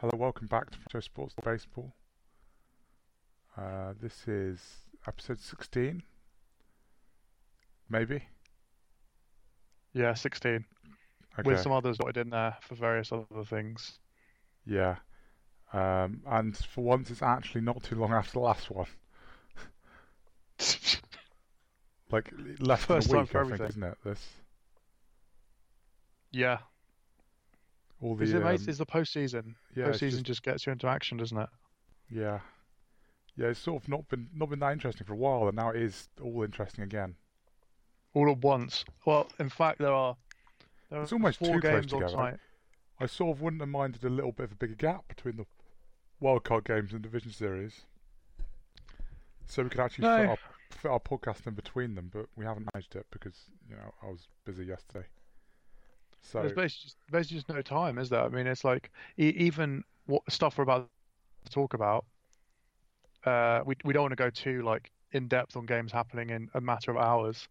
Hello, welcome back to Joe Sports Baseball. Uh, this is episode 16. Maybe? Yeah, 16. Okay. With some others dotted in there for various other things. Yeah. Um, and for once, it's actually not too long after the last one. Like, less First than a week, I think, everything. isn't it? This. yeah. All the. Is it, um, mate? Is the postseason? yeah, postseason just- just... gets you into action, doesn't it? Yeah. Yeah, it's sort of not been not been that interesting for a while, and now it is all interesting again. All at once. Well, in fact, there are. There It's are almost four too close games on together. tonight. I sort of wouldn't have minded a little bit of a bigger gap between the wildcard games and division series, so we could actually No. fit, our, fit our podcast in between them. But we haven't managed it because you know I was busy yesterday. So There's basically just, basically just no time, is there? I mean, it's like e- even what stuff we're about to talk about. Uh, we we don't want to go too like in depth on games happening in a matter of hours,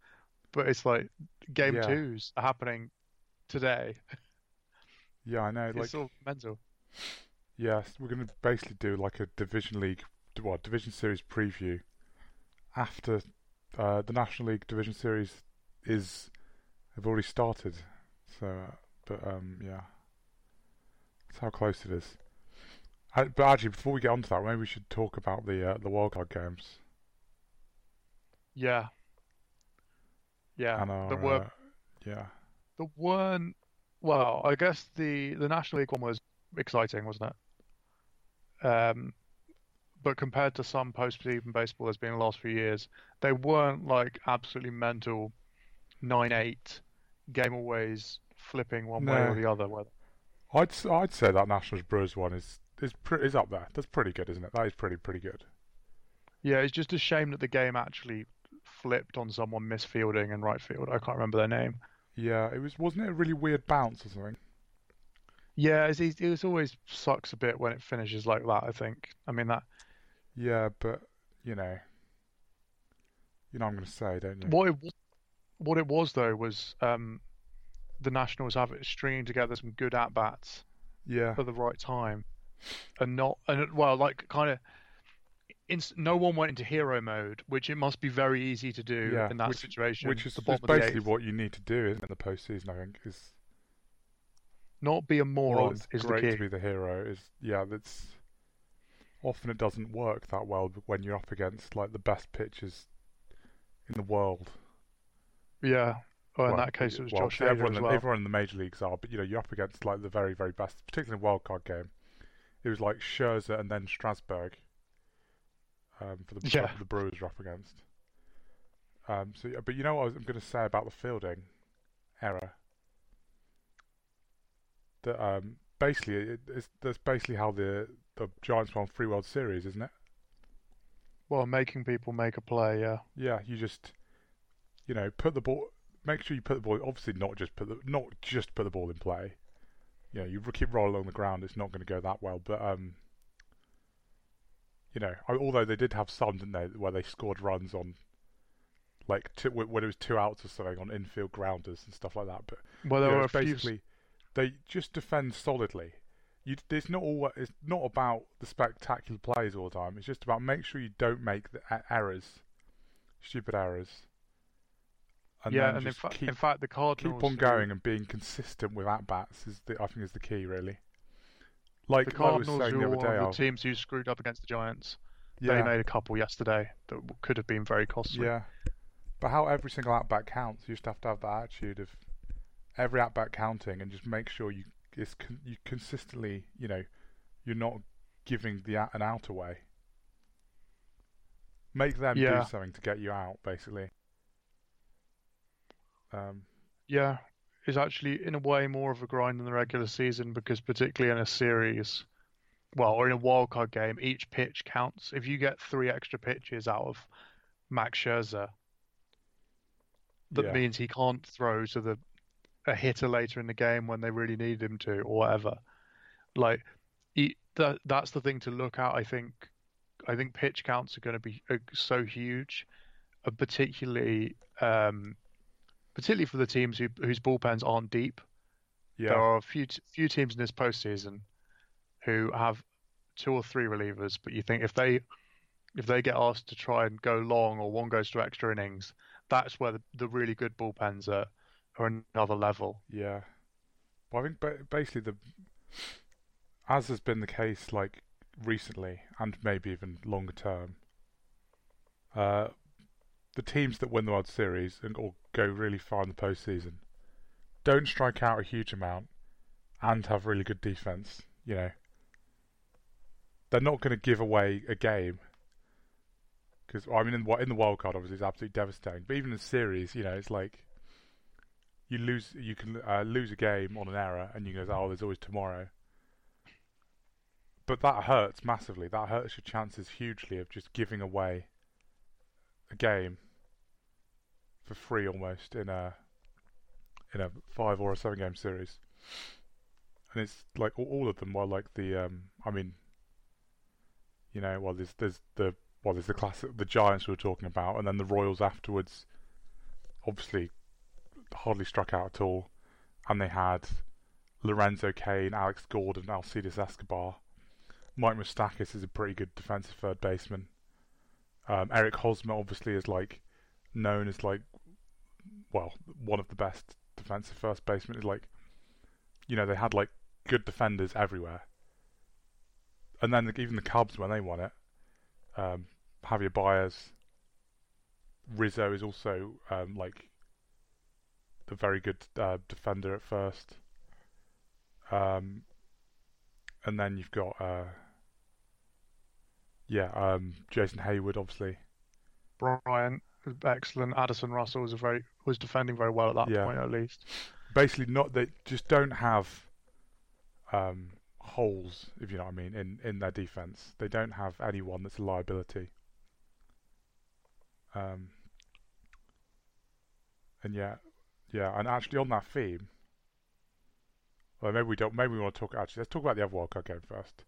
but it's like game Yeah. twos are happening today. yeah, I know. It's Like of mental. yes, we're going to basically do like a division league, what division series preview after uh, the National League division series is have already started. So, but um, yeah, that's how close it is. Uh, but actually, before we get onto that, maybe we should talk about the uh, the wildcard games Yeah. Yeah. and our were uh, yeah there weren't well, I guess the the National League one was exciting, wasn't it? Um but compared to some postseason baseball there's been in the last few years, they weren't like absolutely mental nine eight game always flipping one way or the other. were they? I'd I'd say that Nationals Brewers one is is pre- is up there. That's pretty good, isn't it? That is pretty pretty good. Yeah, it's just a shame that the game actually flipped on someone misfielding in right field. I can't remember their name. Yeah, it was wasn't it a really weird bounce or something? Yeah, it's, it it always sucks a bit when it finishes like that. I think. I mean that Yeah, but you know, you know what I'm going to say, don't you? What it was, what it was though was um, the Nationals have it stringing together some good at bats Yeah, at the right time, and not and well, like kind of. Inst- no one went into hero mode, which it must be very easy to do yeah. in that which, situation. which is, the bottom of the basically what you need to do, isn't it? In the postseason, I think is Not be a moron it's is the great key. to be the hero. Is yeah, that's often it doesn't work that well when you're up against like the best pitchers in the world. Yeah. Well, in Well, that case, it was well, Josh everyone, as in- well. everyone in the major leagues are, but you know, you're up against like the very, very best, particularly in the wildcard game. It was like Scherzer and then Strasburg um, for the Yeah. the Brewers are up against. Um, so, but you know what I was, I'm going to say about the fielding error? That um, basically, it, it's, that's basically how the the Giants won three World Series, isn't it? Well, making people make a play. Yeah. Yeah, you just, you know, put the ball. Make sure you put the ball. Obviously, not just put the not just put the ball in play. You know, you keep rolling along the ground. It's not going to go that well. But um, you know, I- although they did have some, didn't they, where they scored runs on, like two, when it was two outs or something on infield grounders and stuff like that. But Well, there you know, were a few. basically they just defend solidly. You, it's not all. It's not about the spectacular plays all the time. It's just about make sure you don't make the errors, stupid errors. And yeah, and in, fa- keep in fact, the Cardinals keep on going and being consistent with at bats is the I think is the key really. Like the I was Cardinals, saying the other day, of the teams who screwed up against the Giants, yeah, they made a couple yesterday that could have been very costly. yeah. But how every single at bat counts, you just have to have that attitude of every at bat counting and just make sure you it's con- you consistently you know you're not giving the out- an out away. Make them Yeah. do something to get you out, basically. Um, Yeah, is actually in a way more of a grind than the regular season because particularly in a series, well, or in a wildcard game, each pitch counts. If you get three extra pitches out of Max Scherzer, that yeah. means he can't throw to the a hitter later in the game when they really need him to, or whatever. Like, he, that that's the thing to look at. I think, I think pitch counts are going to be uh, so huge, uh, particularly, um, particularly for the teams who, whose bullpens aren't deep. yeah, There are a few few teams in this postseason who have two or three relievers, but you think if they if they get asked to try and go long or one goes to extra innings, that's where the, the really good bullpens are, are another level. Yeah. Well, I think ba- basically the as has been the case like recently and maybe even longer term, uh, the teams that win the World Series and or go really far in the postseason don't strike out a huge amount and have really good defense. You know, they're not going to give away a game because I mean, in, in the wild card, obviously, it's absolutely devastating. But even in the series, you know, it's like you lose, you can uh, lose a game on an error, and you go, "Oh, there's always tomorrow." But that hurts massively. That hurts your chances hugely of just giving away a game for free almost in a in a five or a seven game series. And it's like all, all of them were like the um I mean you know, well there's there's the well there's the classic the Giants we were talking about and then the Royals afterwards obviously hardly struck out at all. And they had Lorenzo Cain, Alex Gordon, Alcides Escobar. Mike Moustakas is a pretty good defensive third baseman. Um, Eric Hosmer obviously is like known as like well one of the best defensive first basemen. Is like you know they had like good defenders everywhere, and then even the Cubs when they won it, um, Javier Baez, Rizzo is also um, like a very good uh, defender at first. Um, and then you've got uh, yeah, um, Jason Heyward, obviously. Brian, excellent. Addison Russell was a very was defending very well at that yeah. point, at least. Basically, not they just don't have um, holes, if you know what I mean, in in their defense. They don't have anyone that's a liability. Um, and yeah, yeah, and actually on that theme, well, maybe we don't. Maybe we want to talk. Actually, let's talk about the other wildcard game first.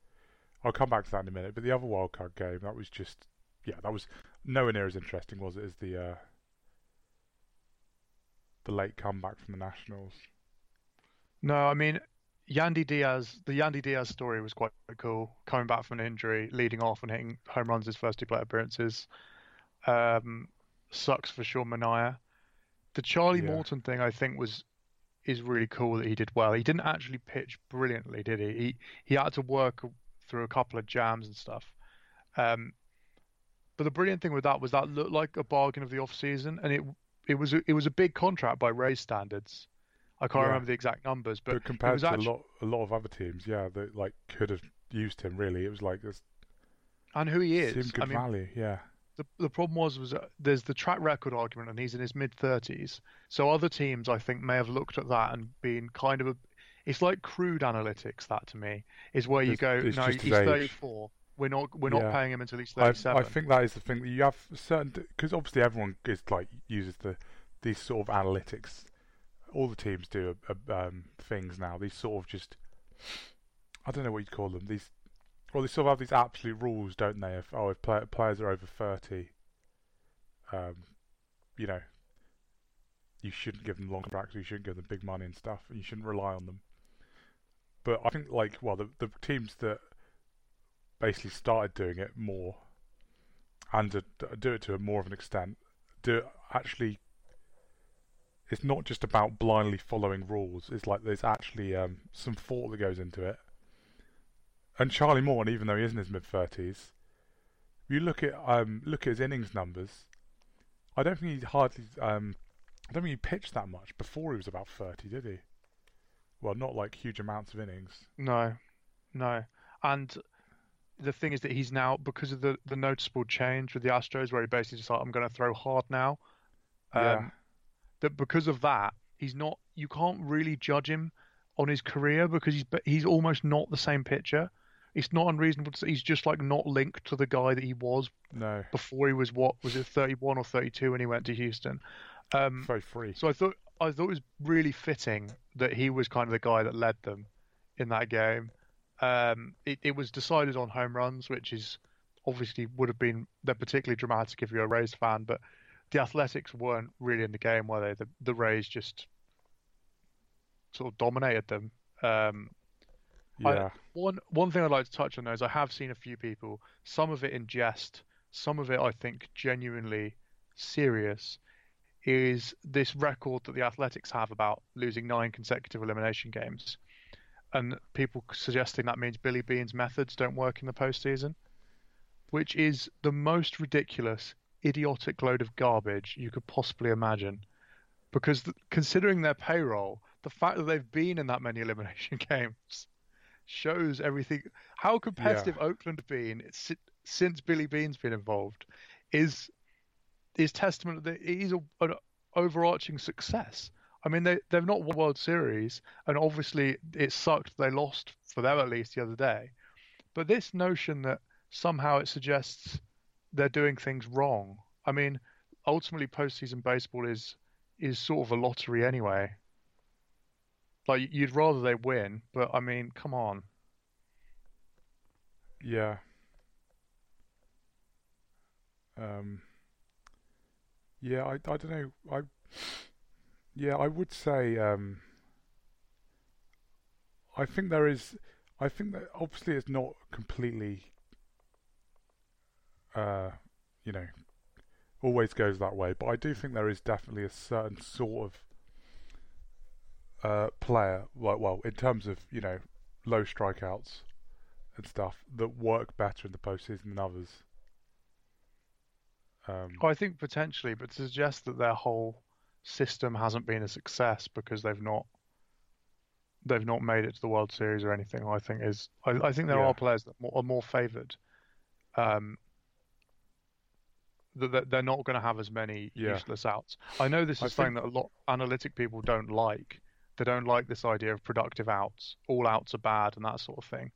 I'll come back to that in a minute. But the other wildcard game, that was just, yeah, that was nowhere near as interesting, was it, as the uh, the late comeback from the Nationals? No, I mean, Yandy Diaz, the Yandy Diaz story was quite cool. Coming back from an injury, leading off and hitting home runs his first two plate appearances. Um, sucks for Sean Manaea. The Charlie yeah. Morton thing, I think, was is really cool that he did well. He didn't actually pitch brilliantly, did he? He he had to work through a couple of jams and stuff. Um, but the brilliant thing with that was that looked like a bargain of the off season, and it it was a, it was a big contract by Rays standards. I can't yeah. remember the exact numbers, but, but compared to actually... a lot a lot of other teams, yeah, that like could have used him. Really, it was like this. And who he is, good I mean, value, yeah. The the problem was was uh, there's the track record argument, and he's in his mid thirties. So other teams, I think, may have looked at that and been kind of a it's like crude analytics. That to me is where you it's, go. It's no, he's age. 34. We're not. We're yeah. not paying him until he's 37. I, I think that is the thing that you have certain because obviously everyone is like uses the these sort of analytics. All the teams do uh, um, things now. These sort of just I don't know what you'd call them. These well, they sort of have these absolute rules, don't they? If oh, if play, players are over thirty, um, you know, you shouldn't give them long contracts. You shouldn't give them big money and stuff, and you shouldn't rely on them. But I think like well the the teams that basically started doing it more and to, do it to a more of an extent do actually it's not just about blindly following rules. It's like there's actually um, some thought that goes into it. And Charlie Morton, even though he is in his mid thirties, you look at um, look at his innings numbers. I don't think he hardly um, I don't think he pitched that much before he was about thirty, did he? Well, not like huge amounts of innings. No, no. And the thing is that he's now because of the the noticeable change with the Astros, where he basically just like I'm going to throw hard now. Yeah. Um, that because of that, he's not. You can't really judge him on his career because he's he's almost not the same pitcher. It's not unreasonable to say he's just like not linked to the guy that he was no. before he was what was it 31 or 32 when he went to Houston. Um, Very free. So I thought I thought it was really fitting that he was kind of the guy that led them in that game. Um, it, it was decided on home runs, which is obviously would have been they're particularly dramatic if you're a Rays fan, but the Athletics weren't really in the game, were they? The, the Rays just sort of dominated them. Um, Yeah. One one thing I'd like to touch on though is I have seen a few people, some of it in jest, some of it I think genuinely serious, is this record that the Athletics have about losing nine consecutive elimination games, and people suggesting that means Billy Beane's methods don't work in the postseason, which is the most ridiculous, idiotic load of garbage you could possibly imagine. Because th- considering their payroll, the fact that they've been in that many elimination games shows everything. How competitive Oakland have been si- since Billy Beane's been involved is is testament that it is a, an overarching success. I mean, they they've not won World Series, and obviously it sucked they lost for them at least the other day. But this notion that somehow it suggests they're doing things wrong. I mean, ultimately, postseason baseball is is sort of a lottery anyway. Like you'd rather they win, but I mean, come on. Yeah. Um. Yeah, I I don't know. I yeah, I would say um. I think there is. I think that obviously it's not completely. Uh, you know, always goes that way, but I do think there is definitely a certain sort of uh, player, well, well, in terms of you know low strikeouts and stuff that work better in the postseason than others. Um, I think potentially, but to suggest that their whole system hasn't been a success because they've not they've not made it to the World Series or anything, I think is I, I think there Yeah. are players that are more favoured. Um, that they're not going to have as many Yeah. useless outs. I know this I is something think- that a lot analytic people don't like. They don't like this idea of productive outs. All outs are bad and that sort of thing.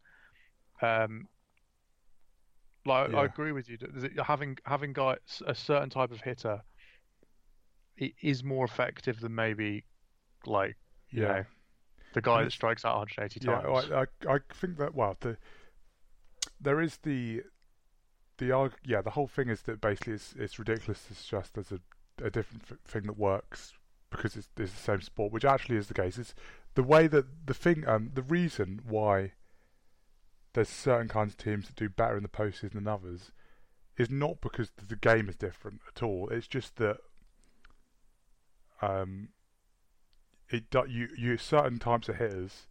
Um, like Yeah. I agree with you. Having having guys a certain type of hitter i- is more effective than maybe like you Yeah. know the guy And that strikes out 180 yeah, times. I, I I think that well, the there is the the arg- yeah the whole thing is that basically it's it's ridiculous. It's just there's a a different f- thing that works because it's, it's the same sport, which actually is the case. It's the way that the thing um the reason why there's certain kinds of teams that do better in the postseason than others is not because the game is different at all. It's just that um it you you certain types of hitters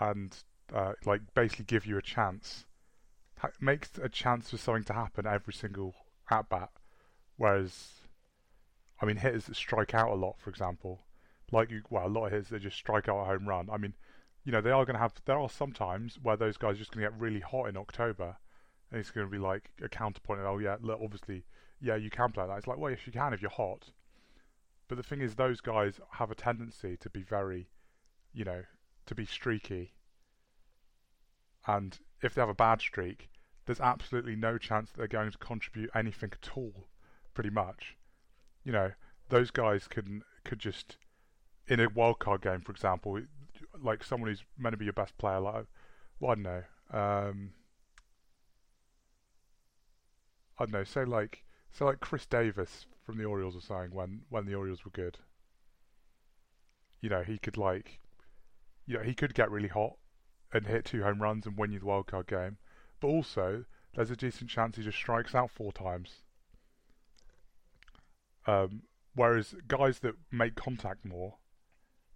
and uh, like basically give you a chance ha- makes a chance for something to happen every single at bat whereas I mean hitters that strike out a lot for example like you well a lot of hitters that just strike out a home run I mean you know they are going to have there are some times where those guys are just going to get really hot in October and it's going to be like a counterpoint and oh yeah look obviously yeah you can play that it's like well yes you can if you're hot but the thing is, those guys have a tendency to be very, you know, to be streaky. And if they have a bad streak, there's absolutely no chance that they're going to contribute anything at all, pretty much. You know, those guys can could just, in a wild card game, for example, like someone who's meant to be your best player, like, well, I don't know, um, I don't know, say like, say like Chris Davis from the Orioles or something when when the Orioles were good. You know, he could like, you know, he could get really hot and hit two home runs and win you the wild card game, but also there's a decent chance he just strikes out four times. Um, whereas guys that make contact more,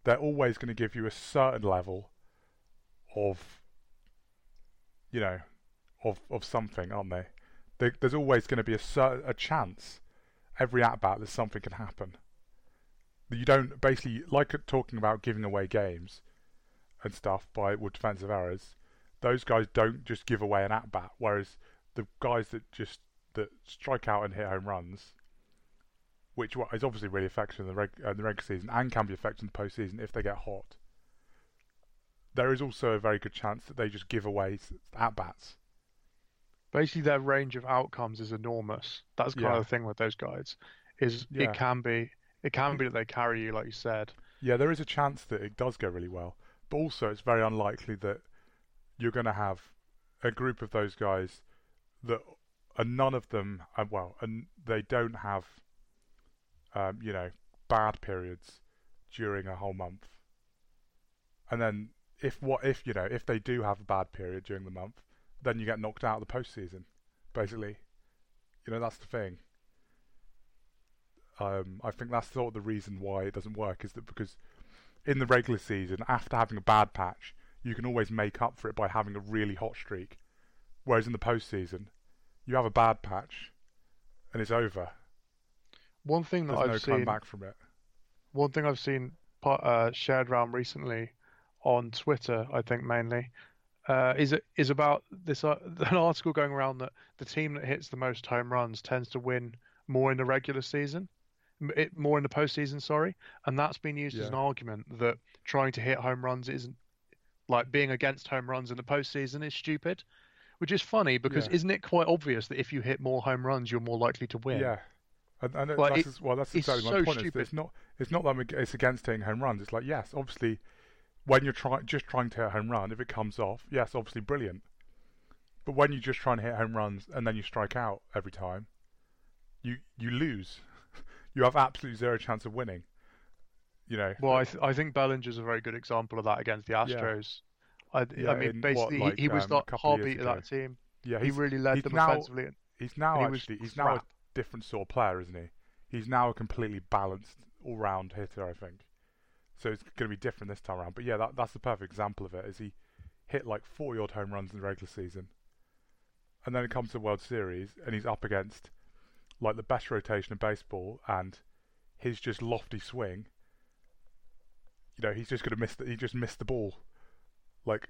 they're always going to give you a certain level of, you know, of of something, aren't they? There, there's always going to be a cer- a chance every at bat that something can happen. You don't basically like talking about giving away games and stuff by with defensive errors. Those guys don't just give away an at bat, whereas the guys that just that strike out and hit home runs, which is obviously really effective in the, reg- uh, the regular season and can be effective in the postseason if they get hot. There is also a very good chance that they just give away at bats. Basically, their range of outcomes is enormous. That's kind Yeah. of the thing with those guys. Is Yeah. it can be it can be that they carry you, like you said. Yeah, there is a chance that it does go really well, but also it's very unlikely that you're going to have a group of those guys that and none of them, uh, well, and they don't have, um, you know, bad periods during a whole month. And then if what if you know if they do have a bad period during the month, then you get knocked out of the postseason. Basically, you know that's the thing. Um, I think that's sort of the reason why it doesn't work is that because in the regular season, after having a bad patch, you can always make up for it by having a really hot streak. Whereas in the postseason, you have a bad patch, and it's over. One thing that There's I've no seen, back from it. one thing I've seen uh, shared around recently on Twitter, I think mainly, uh, is is about this uh, an article going around that the team that hits the most home runs tends to win more in the regular season, it, more in the postseason. Sorry, and that's been used as an argument that trying to hit home runs isn't like being against home runs in the postseason is stupid. Which is funny because Yeah. isn't it quite obvious that if you hit more home runs, you're more likely to win? Yeah. And, and Like, that's it- well, that's exactly my so point. Stupid. it's not. It's not that I'm it's against hitting home runs. It's like yes, obviously, when you're trying just trying to hit a home run, if it comes off, yes, obviously brilliant. But when you're just trying to hit home runs and then you strike out every time, you you lose. you have absolutely zero chance of winning. You know. Well, I, th- I think Bellinger's a very good example of that against the Yeah. Astros. I, Yeah, I mean, in what, basically, like, he, he was um, the a couple of heartbeat of that team. yeah, He really led them now- offensively. he's now and he was actually he's now a crap. Different sort of player, isn't he? He's now a completely balanced, all-round hitter, I think. So it's going to be different this time around. But yeah, that, that's the perfect example of it. Is he hit like 40 odd home runs in the regular season, and then it comes to the World Series, and he's up against like the best rotation in baseball, and his just lofty swing. You know, he's just going to miss. The, he just missed the ball, like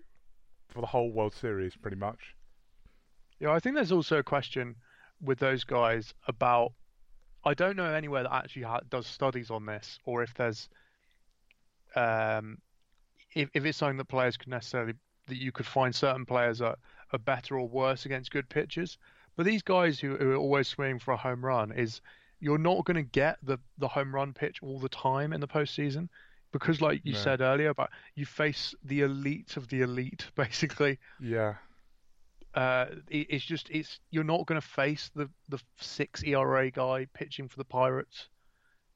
for the whole World Series, pretty much. Yeah, I think there's also a question with those guys about. I don't know anywhere that actually ha- does studies on this, or if there's, um, if if it's something that players could necessarily that you could find certain players are, are better or worse against good pitchers. But these guys who, who are always swinging for a home run is you're not going to get the the home run pitch all the time in the postseason because, like you No. said earlier, but you face the elite of the elite basically Yeah, uh, it, it's just it's you're not going to face the the six ERA guy pitching for the Pirates,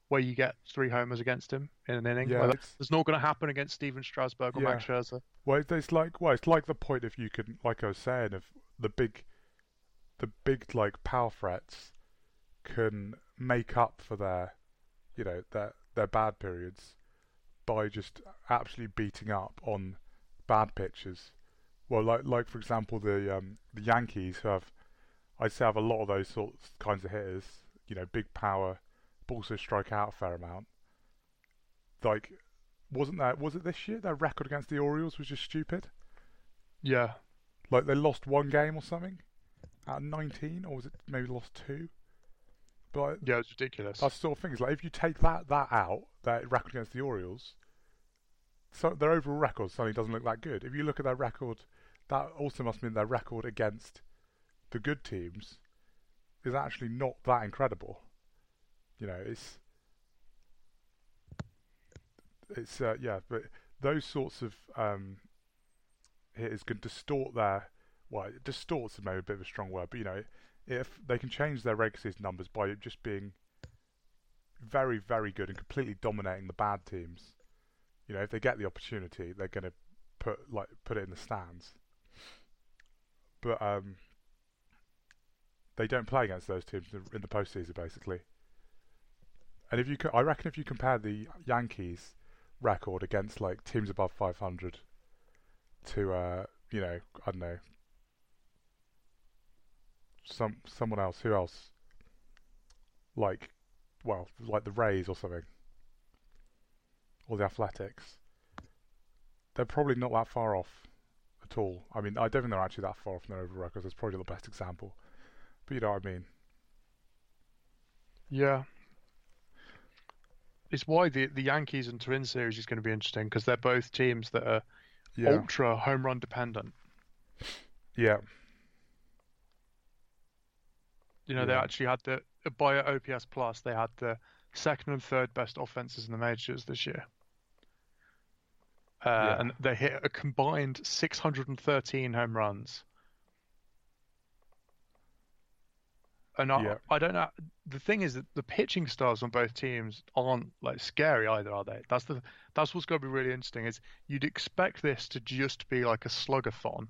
where you get three homers against him in an inning. yeah. It's- It's not going to happen against Stephen Strasburg or Yeah. Max Scherzer. Well, it's- it's like well, it's like the point if you can, like I was saying, if the big, the big like power threats can make up for their, you know, their their bad periods by just absolutely beating up on bad pitchers. Well, like like for example the um, the Yankees who have, I'd say have a lot of those sorts kinds of hitters. You know, big power, but also strike out a fair amount. Like wasn't that was it this year? Their record against the Orioles was just stupid. Yeah, Like they lost one game or something out of nineteen, or was it maybe lost two? But yeah, it's ridiculous. that's the sort of thing. Is like if you take that that out, that record against the Orioles, so their overall record suddenly doesn't look that good. If you look at their record, that also must mean their record against the good teams is actually not that incredible. You know, it's it's uh, yeah, but those sorts of um, hitters can distort their well, it distorts is maybe a bit of a strong word, but you know, if they can change their regular season numbers by just being very, very good and completely dominating the bad teams, you know, if they get the opportunity, they're going to put like put it in the stands. But um, they don't play against those teams in the postseason, basically. And if you, co- I reckon, if you compare the Yankees record against like teams above 500 to, uh, you know, I don't know, some someone else, who else? Like, well, like the Rays or something, or the Athletics. They're probably not that far off at all. I mean, I don't think they're actually that far from their overall records. That's probably the best example. But you know what I mean? Yeah. It's why the the Yankees and Twins series is going to be interesting because they're both teams that are Yeah, ultra home run dependent. yeah, You know, they actually had the by OPS plus they had the second and third best offenses in the majors this year. Uh, Yeah. And they hit a combined 613 home runs. And I, Yeah. I don't know. The thing is that the pitching styles on both teams aren't like scary either, are they? That's the that's what's going to be really interesting. Is you'd expect this to just be like a slugathon.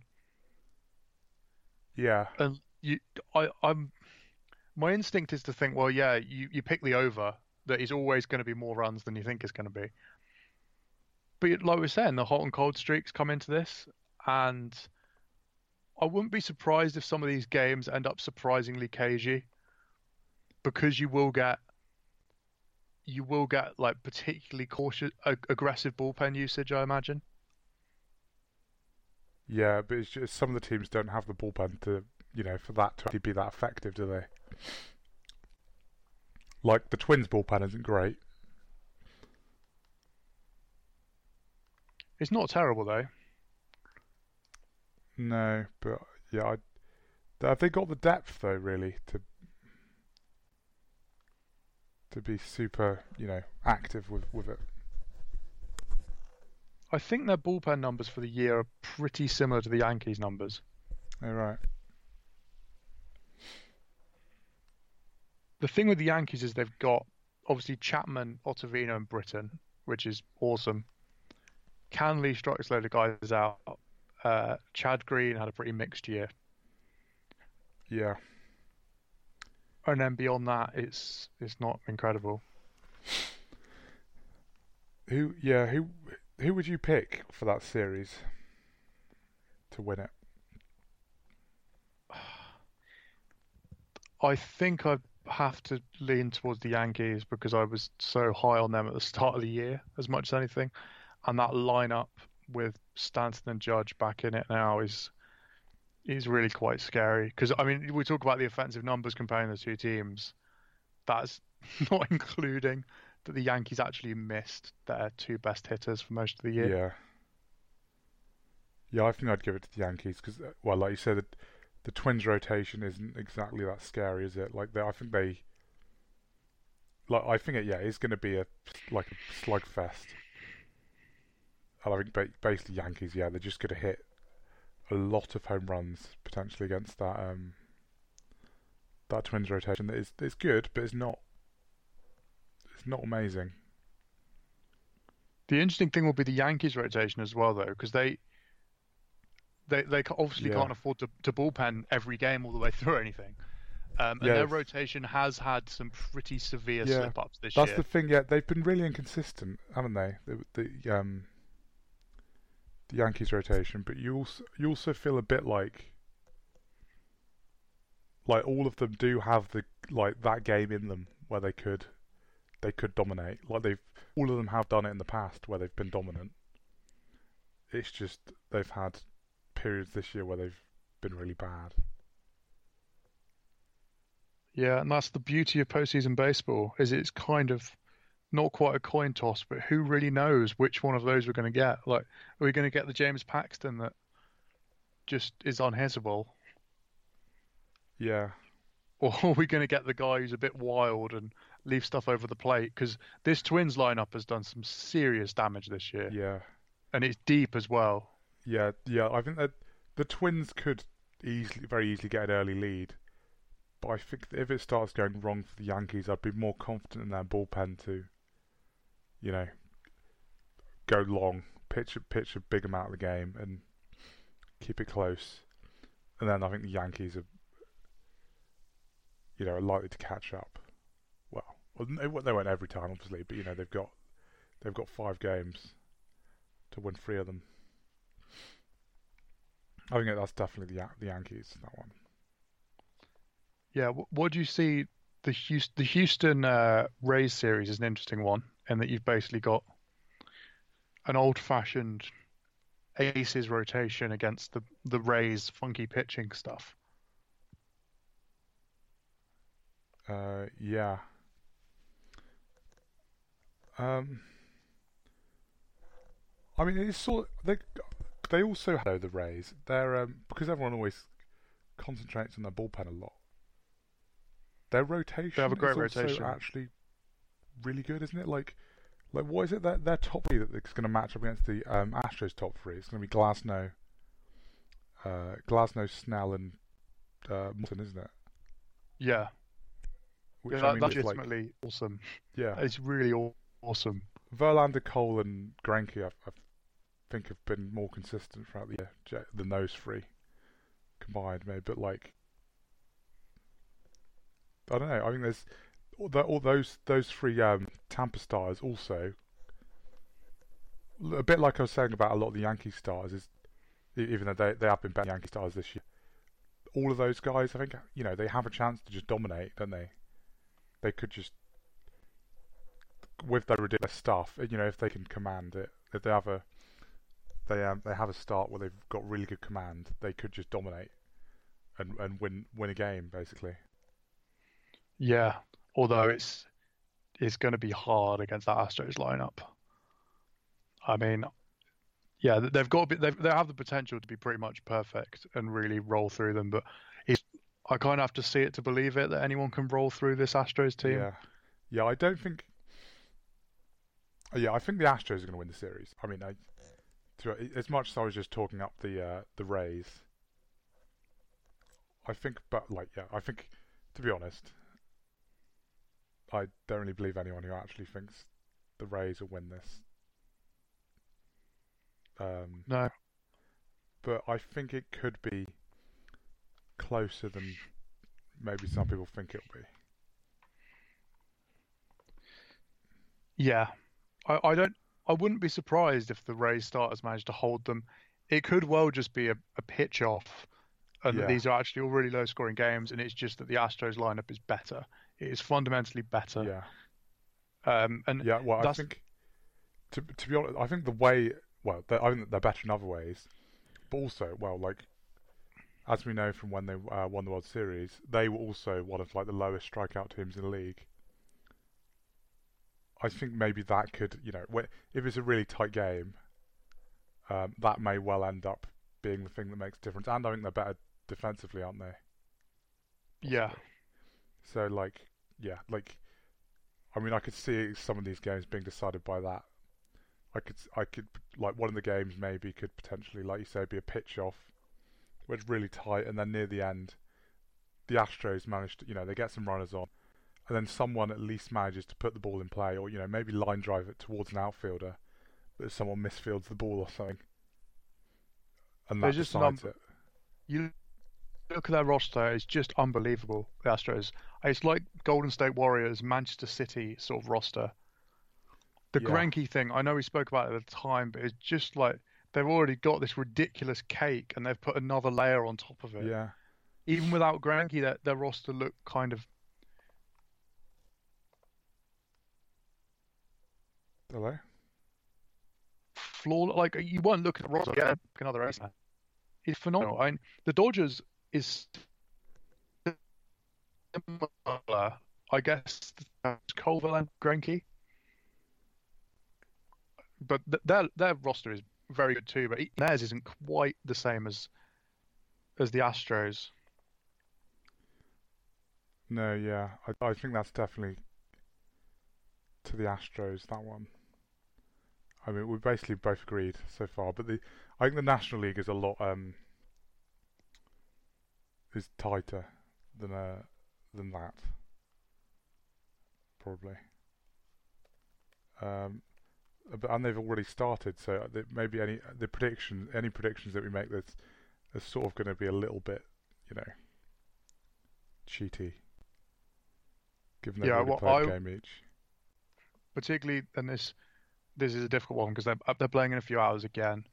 Yeah, and you, I, I'm, my instinct is to think, well, yeah, you you pick the over that is always going to be more runs than you think it's going to be. But like we're saying, the hot and cold streaks come into this, and I wouldn't be surprised if some of these games end up surprisingly cagey, because you will get you will get like particularly cautious, ag- aggressive bullpen usage. I imagine. yeah, but it's just some of the teams don't have the bullpen to, you know, for that to be that effective, do they? Like the Twins bullpen isn't great. It's not terrible though. No, but yeah, I, have they got the depth though, really, to to be super, you know, active with with it? I think their bullpen numbers for the year are pretty similar to the Yankees numbers. Oh, right. The thing with the Yankees is they've got obviously Chapman, Ottavino, and Britton, which is awesome. Kahnle strikes a load of guys out. Uh, Chad Green had a pretty mixed year, Yeah. and then beyond that, it's it's not incredible. Who? Yeah. Who? Who would you pick for that series to win it? I think I have to lean towards the Yankees because I was so high on them at the start of the year, as much as anything, and that lineup with Stanton and Judge back in it now is is really quite scary. Because I mean, we talk about the offensive numbers comparing the two teams. That's not including that the Yankees actually missed their two best hitters for most of the year. Yeah. Yeah, I think I'd give it to the Yankees because, uh, well, like you said, the, the Twins' rotation isn't exactly that scary, is it? Like, they, I think they, like, I think it, yeah, it's going to be a like a slugfest. I think ba- basically Yankees, yeah, they're just going to hit a lot of home runs potentially against that um that Twins rotation. That is it's good, but it's not it's not amazing. The interesting thing will be the Yankees rotation as well, though, because they they they obviously Yeah. can't afford to, to bullpen every game all the way through or anything. Um, and Yeah. their rotation has had some pretty severe Yeah. slip ups this That's year. That's the thing. Yeah, they've been really inconsistent, haven't they? The, the um the Yankees rotation, but you also you also feel a bit like like all of them do have the like that game in them where they could they could dominate. Like they've all of them have done it in the past where they've been dominant. It's just they've had periods this year where they've been really bad. Yeah, and that's the beauty of postseason baseball is it's kind of not quite a coin toss, but who really knows which one of those we're going to get? Like, are we going to get the James Paxton that just is unhittable, Yeah, or are we going to get the guy who's a bit wild and leave stuff over the plate? Because this Twins lineup has done some serious damage this year, yeah. and it's deep as well. Yeah, yeah. I think that the Twins could easily, very easily get an early lead, but I think if it starts going wrong for the Yankees, I'd be more confident in their bullpen to, you know, go long, pitch a pitch a big amount of the game, and keep it close. And then I think the Yankees are, you know, are likely to catch up. Well, they won't every time, obviously, but you know they've got they've got five games to win three of them. I think that's definitely the the Yankees. That one. Yeah, what do you see? The Houston, the Houston uh, Rays series is an interesting one, in that you've basically got an old-fashioned aces rotation against the the Rays' funky pitching stuff. Uh, yeah. Um. I mean, it's sort. They they also know the Rays. They're um because everyone always concentrates on their bullpen a lot. Their rotation They have a great rotation. actually really good, isn't it? Like, like what is it that their top three that's going to match up against the um, Astros top three? It's going to be Glasnow, uh, Glasnow, Snell, and uh, Morton, isn't it? Yeah, which yeah I mean that's is like legitimately awesome. yeah. It's really awesome. Verlander, Cole, and Greinke, I, I think have been more consistent throughout the year than those three combined, maybe. But like, I don't know. I think there's all, the, all those those three um, Tampa stars also. A bit like I was saying about a lot of the Yankee stars is, even though they they have been better Yankee stars this year, all of those guys, I think you know they have a chance to just dominate, don't they? They could just with their ridiculous stuff, you know, if they can command it, if they have a they um, they have a start where they've got really good command, they could just dominate and and win win a game basically. Yeah, although it's it's going to be hard against that Astros lineup. I mean, yeah, they've got they've, they have the potential to be pretty much perfect and really roll through them, but I kind of have to see it to believe it that anyone can roll through this Astros team. Yeah, yeah. I don't think. Yeah, I think the Astros are going to win the series. I mean, I, to, as much as I was just talking up the uh, the Rays, I think, but like, yeah, I think, to be honest, I don't really believe anyone who actually thinks the Rays will win this. Um, No, but I think it could be closer than maybe some people think it'll be. yeah, I, I don't. I wouldn't be surprised if the Rays starters managed to hold them. It could well just be a, a pitch off, and that Yeah. these are actually all really low scoring games, and it's just that the Astros lineup is better. It is fundamentally better. Yeah. Um, and Yeah, well, I think to to be honest, I think the way well, I think they're better in other ways, but also well, like as we know from when they uh, won the World Series, they were also one of like the lowest strikeout teams in the league. I think maybe that could, you know, if it's a really tight game, um, that may well end up being the thing that makes a difference. And I think they're better defensively, aren't they? yeah, So like, yeah, like, I mean, I could see some of these games being decided by that. I could, I could, like, one of the games maybe could potentially, like you say, be a pitch off, where it's really tight, and then near the end, the Astros manage to, you know, they get some runners on, and then someone at least manages to put the ball in play, or you know, maybe line drive it towards an outfielder, but someone misfields the ball or something, and that There's just decides num- it. you look at their roster; it's just unbelievable. The Astros. It's like Golden State Warriors, Manchester City sort of roster. The Yeah. Greinke thing, I know we spoke about it at the time, but it's just like they've already got this ridiculous cake, and they've put another layer on top of it. Yeah, Even without Greinke, their, their roster looked kind of hello. flawed. Like you weren't looking at the roster, yeah, another ace. It's phenomenal. I mean, the Dodgers is similar, I guess, to Colville and Greinke, but th- their their roster is very good too. But theirs isn't quite the same as as the Astros. No, yeah, I, I think that's definitely to the Astros. That one. I mean, we basically both agreed so far, but the I think the National League is a lot um is tighter than uh than that probably. Um, but and they've already started, so maybe any the prediction any predictions that we make that's are sort of going to be a little bit, you know, cheaty. Given they've Yeah, well, played I- game each. particularly and this this is a difficult one because they're they're playing in a few hours again.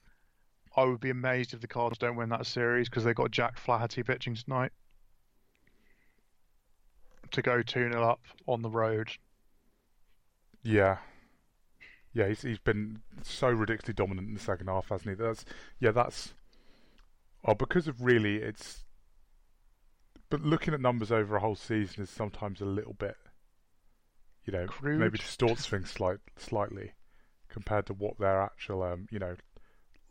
I would be amazed if the Cardinals don't win that series because they've got Jack Flaherty pitching tonight to go 2 0 up on the road. Yeah. Yeah, he's he's been so ridiculously dominant in the second half, hasn't he? That's yeah, that's oh because of really it's but looking at numbers over a whole season is sometimes a little bit you know, Crude. maybe distorts things slight, slightly compared to what their actual um, you know,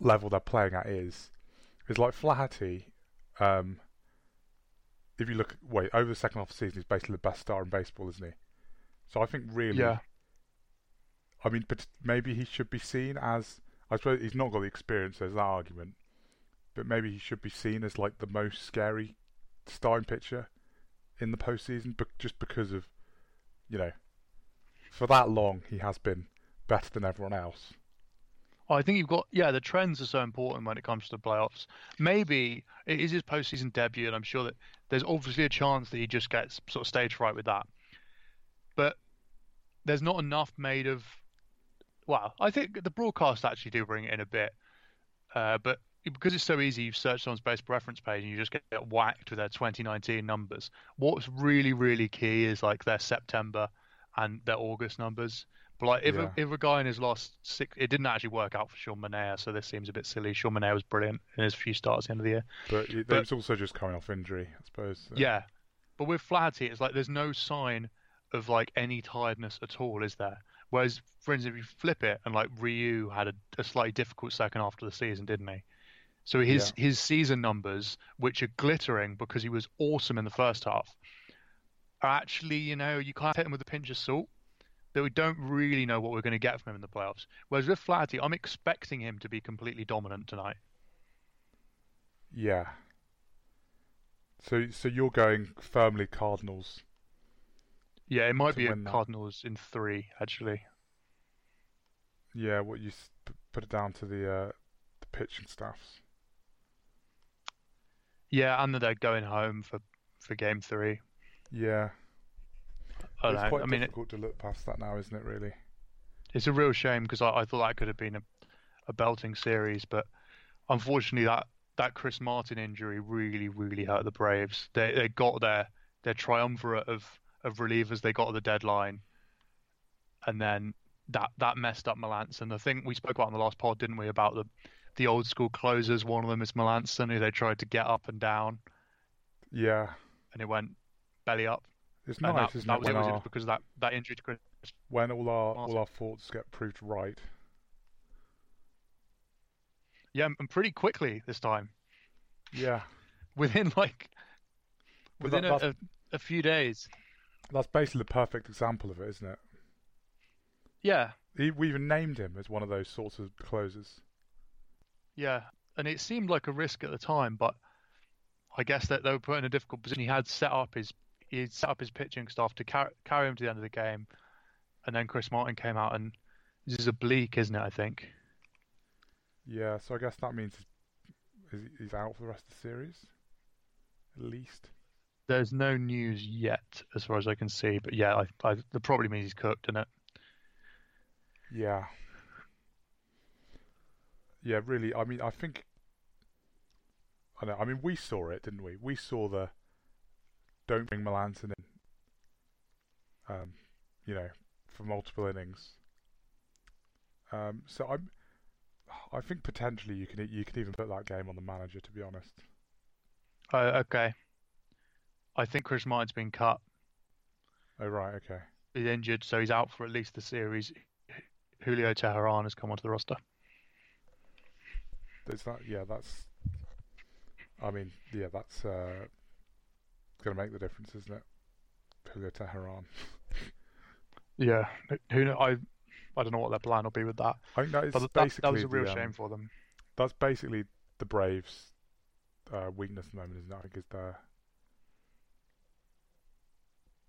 level they're playing at is. It's like Flaherty, um if you look wait, over the second half of the season he's basically the best star in baseball, isn't he? So I think really Yeah. I mean, but maybe he should be seen as. I suppose he's not got the experience. There's that argument, but maybe he should be seen as like the most scary starting pitcher in the postseason, but just because of, you know, for that long he has been better than everyone else. I think you've got yeah. The trends are so important when it comes to the playoffs. Maybe it is his postseason debut, and I'm sure that there's obviously a chance that he just gets sort of stage fright with that. But there's not enough made of. Well, I think the broadcast actually do bring it in a bit, uh, but because it's so easy, you search someone's baseball reference page and you just get whacked with their 2019 numbers. What's really, really key is like their September and their August numbers. But like if, Yeah. a, if a guy in his last six, it didn't actually work out for Sean Manaea, so this seems a bit silly. Sean Manaea was brilliant in his few starts at the end of the year. But But- was also just coming off injury, I suppose. so- Yeah, but with Flaherty, it's like there's no sign of like any tiredness at all, is there? Whereas, for instance, if you flip it and like Ryu had a, a slightly difficult second half of the season, didn't he? So his his season numbers, which are glittering because he was awesome in the first half, are actually you know you can't hit them with a pinch of salt. That we don't really know what we're going to get from him in the playoffs. Whereas with Flaherty, I'm expecting him to be completely dominant tonight. Yeah. So, so you're going firmly Cardinals. Yeah, it might be a win that. Cardinals in three actually. Yeah, what you put it down to the uh, the pitching staffs. Yeah, and that they're going home for for game three. Yeah, I it's know. quite I mean, it, difficult to look past that now, isn't it? Really. it's a real shame because I, I thought that could have been a, a belting series, but unfortunately, that that Chris Martin injury really, really hurt the Braves. They they got their their triumvirate of of relievers. They got to the deadline, and then that that messed up Melancon. I think we spoke about in the last pod, didn't we, about the the old school closers. One of them is Melancon, who they tried to get up and down, Yeah, and it went belly up. It's And nice, that, that it, was it. Was our because of that that injury to Chris when all our Martin. all our thoughts get proved right. Yeah, and pretty quickly this time. Yeah, Within like within that- a, a, a few days. that's basically the perfect example of it, isn't it? Yeah, He, we even named him as one of those sorts of closers. yeah. And it seemed like a risk at the time, but I guess that they were put in a difficult position. He had set up his he had set up his pitching staff to carry, carry him to the end of the game, and then Chris Martin came out and this is oblique, isn't it? I think. Yeah, so I guess that means he's, he's out for the rest of the series, at least. There's no news yet, as far as I can see, but yeah, I, I, that probably means he's cooked, isn't it? Yeah. Yeah, really. I mean, I think. I know. I mean, we saw it, didn't we? We saw the. Don't bring Melancon in. Um, you know, for multiple innings. Um, so I'm. I think potentially you can you can even put that game on the manager. To be honest. Uh, okay. I think Chris Martin's been cut. Oh right. Okay. He's injured, so he's out for at least the series. Julio Teheran has come onto the roster. Is that yeah? That's. I mean, yeah, that's uh, going to make the difference, isn't it? Julio Teheran. Yeah, who know? I I don't know what their plan will be with that. I think that is that, basically that was a real the, um, shame for them. That's basically the Braves' uh, weakness at the moment, isn't it? I think is their.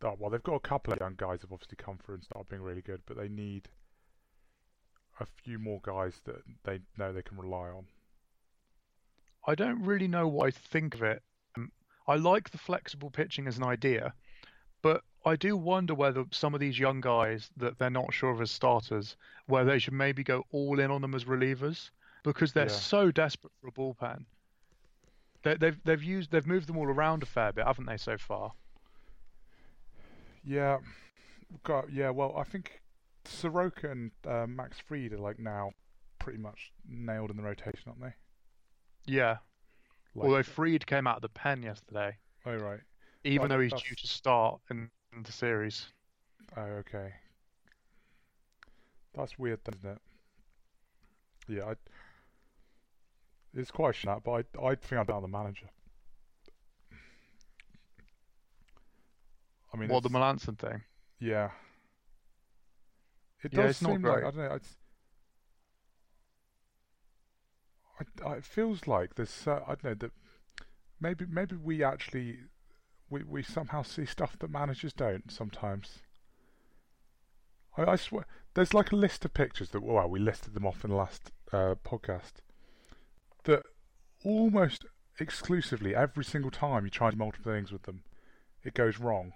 Oh, well, they've got a couple of young guys who've obviously come through and started being really good, but they need a few more guys that they know they can rely on. I don't really know what I think of it. I like the flexible pitching as an idea, but I do wonder whether some of these young guys that they're not sure of as starters, where they should maybe go all in on them as relievers because they're Yeah. so desperate for a bullpen. They, they've they've used they've moved them all around a fair bit, haven't they, so far? Yeah, got yeah. Well, I think Soroka and uh, Max Fried are like now pretty much nailed in the rotation, aren't they? Yeah. Like, Although Fried came out of the pen yesterday, oh right. even Well, though he's that's- due to start in, in the series. Oh, okay. That's weird, then, isn't it? Yeah, I, it's quite a that, but I, I think I'm down the manager. I mean, the it's- Melancon thing? yeah. It Yeah, does not seem like. I don't know. It's, I, I, it feels like there's. I don't know that maybe maybe we actually we we somehow see stuff that managers don't sometimes. I, I swear, there's like a list of pictures that well we listed them off in the last uh, podcast that almost exclusively every single time you try multiple things with them, it goes wrong.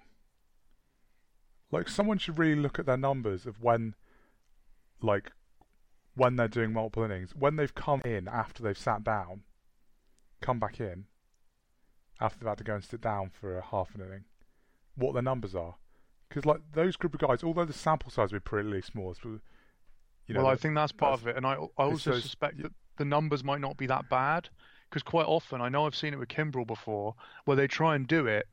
Like someone should really look at their numbers of when, like, when they're doing multiple innings, when they've come in after they've sat down, come back in, after they've had to go and sit down for a half an inning, what their numbers are. Because like those group of guys, although the sample size would be pretty small, you know, well, I think that's part that's, of it, and I I also suspect that the numbers might not be that bad because quite often I know I've seen it with Kimbrel before, where they try and do it,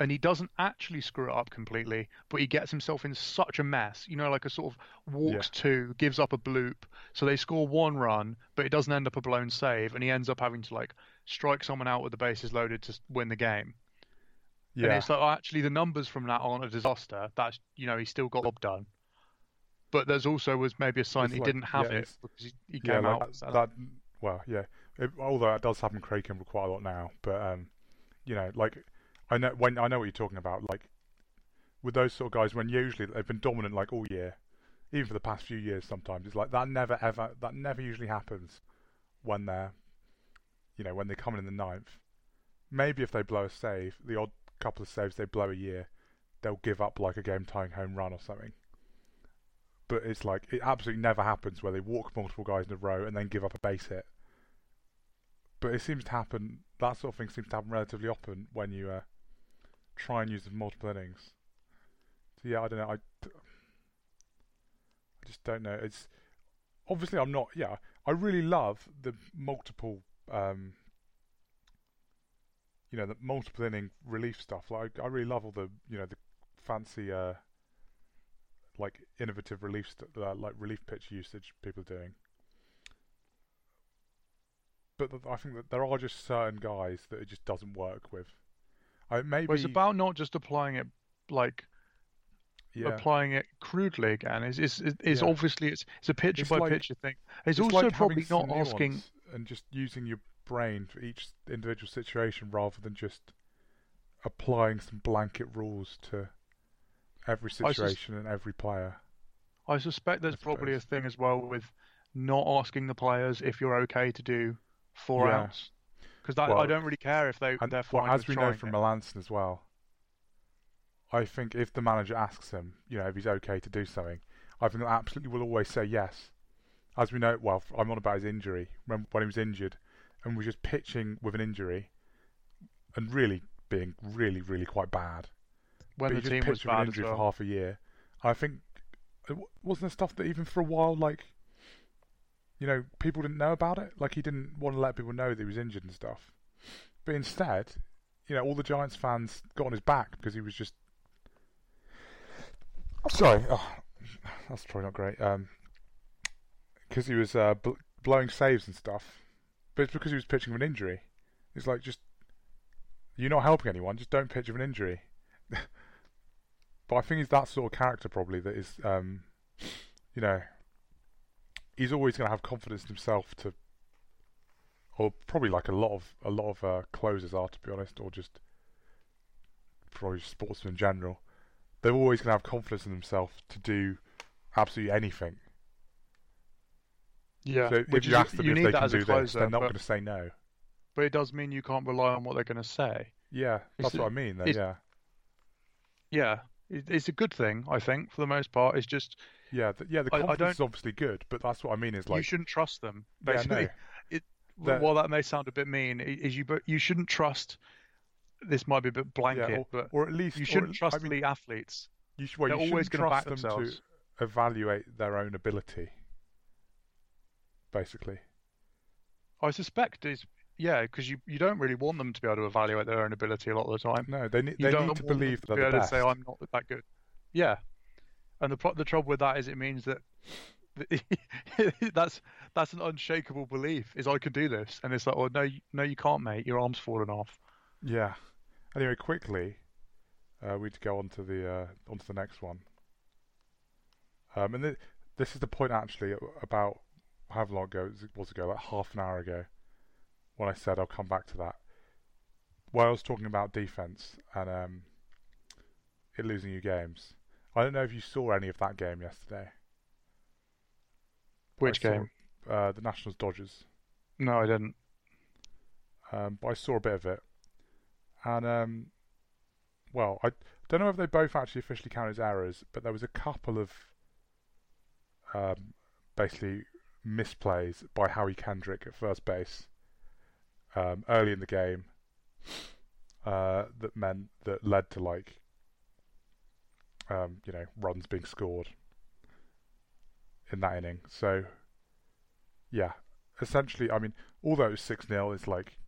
and he doesn't actually screw it up completely, but he gets himself in such a mess. You know, like a sort of walks yeah. two, gives up a bloop, so they score one run, but it doesn't end up a blown save, and he ends up having to like strike someone out with the bases loaded to win the game. Yeah. And it's like, oh, actually, the numbers from that aren't a disaster. That's you know, he still got job done. But there's also was maybe a sign it's that he like, didn't have yeah, it because he, he came yeah, out. That, that, well, yeah. It, although that does happen Craig quite a lot now, but um, you know, like I know when I know what you're talking about. Like with those sort of guys, when usually they've been dominant like all year, even for the past few years. Sometimes it's like that never ever that never usually happens when they're, you know, when they come in, in the ninth. Maybe if they blow a save, the odd couple of saves they blow a year, they'll give up like a game tying home run or something. But it's like it absolutely never happens where they walk multiple guys in a row and then give up a base hit but it seems to happen. That sort of thing seems to happen relatively often when you uh, try and use the multiple innings. So yeah, I don't know. I, I just don't know. It's obviously I'm not. Yeah, I really love the multiple. Um, you know the multiple inning relief stuff. Like I really love all the you know the fancy uh, like innovative relief st- uh, like relief pitch usage people are doing but I think that there are just certain guys that it just doesn't work with. I maybe well, it's about not just applying it like yeah. applying it crudely again. Is is is yeah. obviously it's it's a picture it's by like, picture thing. It's, it's also like probably not asking and just using your brain for each individual situation rather than just applying some blanket rules to every situation sus- and every player. I suspect there's probably a thing as well with not asking the players if you're okay to do four yeah. outs because well, I don't really care if they and, they're fine. Well, as we know from it. Melancon as well, I think if the manager asks him, you know, if he's okay to do something, I think absolutely will always say yes. As we know, well, I'm on about his injury. When, when he was injured, and was just pitching with an injury, and really being really, really quite bad. When but the team was bad with an injury well. for half a year, I think wasn't there stuff that even for a while, like you know, people didn't know about it. Like he didn't want to let people know that he was injured and stuff. But instead, you know, all the Giants fans got on his back because he was just. Sorry, oh, that's probably not great. Because um, he was uh, bl- blowing saves and stuff, but it's because he was pitching with an injury. It's like just you're not helping anyone. Just don't pitch with an injury. but I think he's that sort of character probably that is, um, you know, he's always going to have confidence in himself to, or probably like a lot of a lot of uh, closers are to be honest, or just probably sportsmen in general. They're always going to have confidence in themselves to do absolutely anything. Yeah, so if you ask them you if they can do closer, this, they're not going to say no. But it does mean you can't rely on what they're going to say. Yeah, that's it's, what I mean. Then, yeah, yeah, it's a good thing I think for the most part. It's just yeah, the, yeah. The confidence I, I is obviously good, but that's what I mean. Is like you shouldn't trust them. Basically, yeah, no. it, while that may sound a bit mean, is you but you shouldn't trust. This might be a bit blanket, yeah, or, but or at least you shouldn't trust I mean, the athletes. You should, well, They're you always going to back them themselves. to evaluate their own ability. Basically, I suspect is yeah, because you, you don't really want them to be able to evaluate their own ability a lot of the time. No, they, ne- they need to believe that they're the best. To say I'm not that good. Yeah, and the the trouble with that is it means that that's that's an unshakable belief. Is I can do this, and it's like, oh no, no, you can't, mate. Your arm's falling off. Yeah. Anyway, quickly, uh, we'd go on to the uh, on to the next one. Um, and th- this is the point actually about how long ago was ago, like half an hour ago, when I said I'll come back to that. well, I was talking about defense and um, it losing you games. I don't know if you saw any of that game yesterday. Which saw, game? Uh, the Nationals Dodgers. No, I didn't. Um, but I saw a bit of it, and um, well, I don't know if they both actually officially count as errors, but there was a couple of um, basically misplays by Howie Kendrick at first base um, early in the game uh, that meant that led to like um, you know runs being scored in that inning. So yeah, essentially, I mean, although six 0 it's like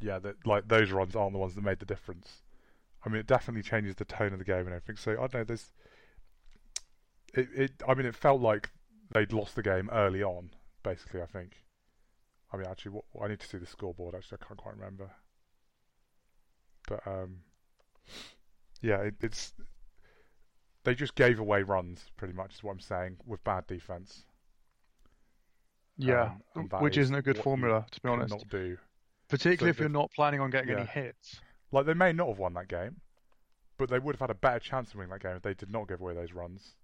yeah, that like those runs aren't the ones that made the difference. I mean, it definitely changes the tone of the game and everything. So I don't know. There's it. It. I mean, it felt like they'd lost the game early on. Basically, I think. I mean, actually, what, I need to see the scoreboard. Actually, I can't quite remember. But um, yeah, it, it's they just gave away runs pretty much. Is what I'm saying with bad defense. Yeah, Um, which is isn't a good formula, to be honest. Cannot do. Particularly if you're not planning on getting any hits. Like they may not have won that game, but they would have had a better chance of winning that game if they did not give away those runs.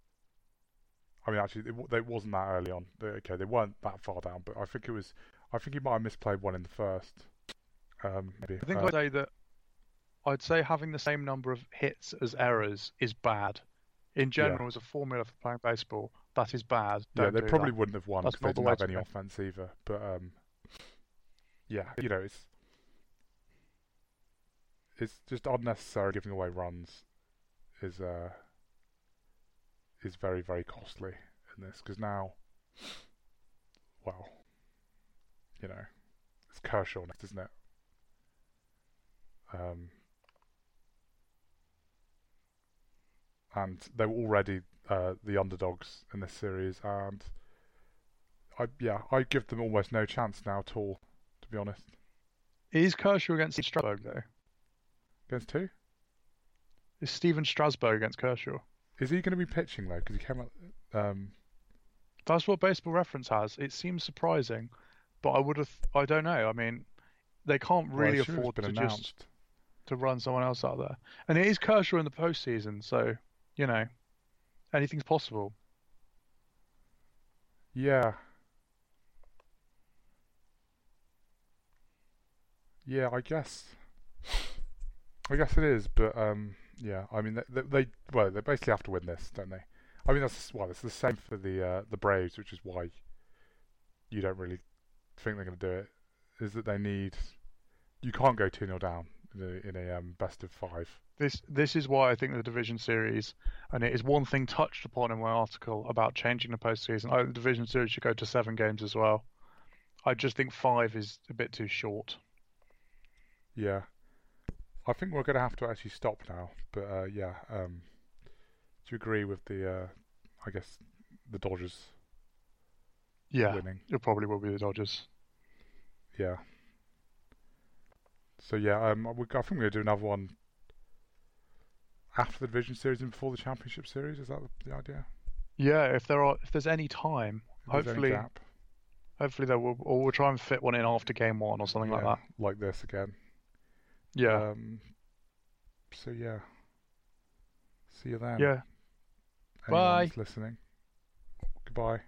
I mean, actually, it, they wasn't that early on. They, okay, they weren't that far down, but I think it was. I think he might have misplayed one in the first. Um, maybe. I think Uh, I'd say that I'd say having the same number of hits as errors is bad. In general, as a formula for playing baseball, that is bad. yeah, Don't they do probably that. wouldn't have won because they the didn't have any play. offense either. But um, yeah, you know, it's it's just unnecessary giving away runs is uh is very very costly in this because now, well, you know, it's Kershaw next, isn't it? Um, and they were already uh, the underdogs in this series, and I yeah I give them almost no chance now at all, to be honest. Is Kershaw against Strasburg though? Against who? Is Stephen Strasburg against Kershaw? Is he going to be pitching though? Because he came out. Um, That's what Baseball Reference has. It seems surprising, but I would have. I don't know. I mean, they can't really it's afford to announced. just to run someone else out there. And it is Kershaw in the postseason, so you know, anything's possible. Yeah. Yeah, I guess. I guess it is, but um, yeah. I mean, they, they, well, they basically have to win this, don't they? I mean, that's well, it's the same for the uh, the Braves, which is why you don't really think they're going to do it. Is that they need you can't go two 0 down in a, in a um, best of five. This this is why I think the division series, and it is one thing touched upon in my article about changing the postseason. I think the division series should go to seven games as well. I just think five is a bit too short. Yeah, I think we're going to have to actually stop now. But uh, yeah, um, do you agree with the? Uh, I guess the Dodgers Yeah, winning. it probably will be the Dodgers. Yeah. So yeah, um, I think we're going to do another one after the division series and before the championship series. Is that the, the idea? Yeah, if there are if there's any time, If there's any hopefully hopefully there will or we'll try and fit one in after game one or something like that. like this again. Yeah, Um, so yeah. See you then. yeah. Anyone Bye. listening. Goodbye.